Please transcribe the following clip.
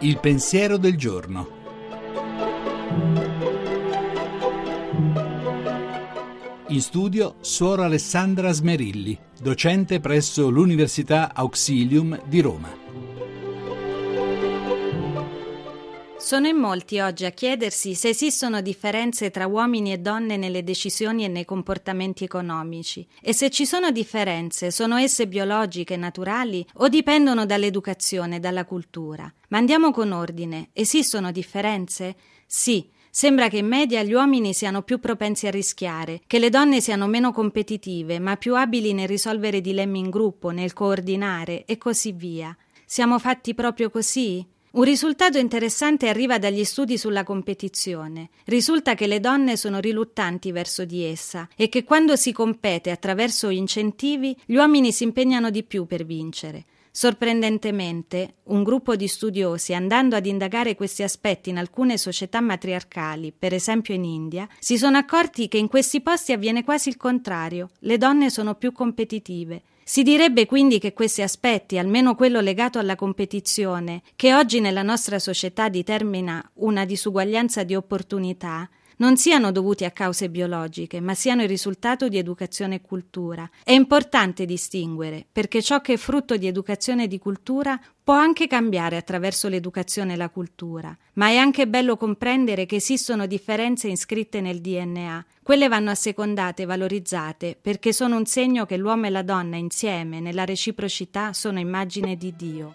Il pensiero del giorno. In studio Suor Alessandra Smerilli, docente presso l'Università Auxilium di Roma. Sono in molti oggi a chiedersi se esistono differenze tra uomini e donne nelle decisioni e nei comportamenti economici e se ci sono differenze, sono esse biologiche, naturali o dipendono dall'educazione, dalla cultura. Ma andiamo con ordine. Esistono differenze? Sì. Sembra che in media gli uomini siano più propensi a rischiare, che le donne siano meno competitive, ma più abili nel risolvere dilemmi in gruppo, nel coordinare e così via. Siamo fatti proprio così? Un risultato interessante arriva dagli studi sulla competizione. Risulta che le donne sono riluttanti verso di essa e che quando si compete attraverso incentivi gli uomini si impegnano di più per vincere. Sorprendentemente, un gruppo di studiosi, andando ad indagare questi aspetti in alcune società matriarcali, per esempio in India, si sono accorti che in questi posti avviene quasi il contrario, le donne sono più competitive. Si direbbe quindi che questi aspetti, almeno quello legato alla competizione, che oggi nella nostra società determina una disuguaglianza di opportunità, non siano dovuti a cause biologiche, ma siano il risultato di educazione e cultura. È importante distinguere, perché ciò che è frutto di educazione e di cultura può anche cambiare attraverso l'educazione e la cultura, ma è anche bello comprendere che esistono differenze iscritte nel DNA. Quelle vanno assecondate e valorizzate perché sono un segno che l'uomo e la donna insieme, nella reciprocità, sono immagine di Dio.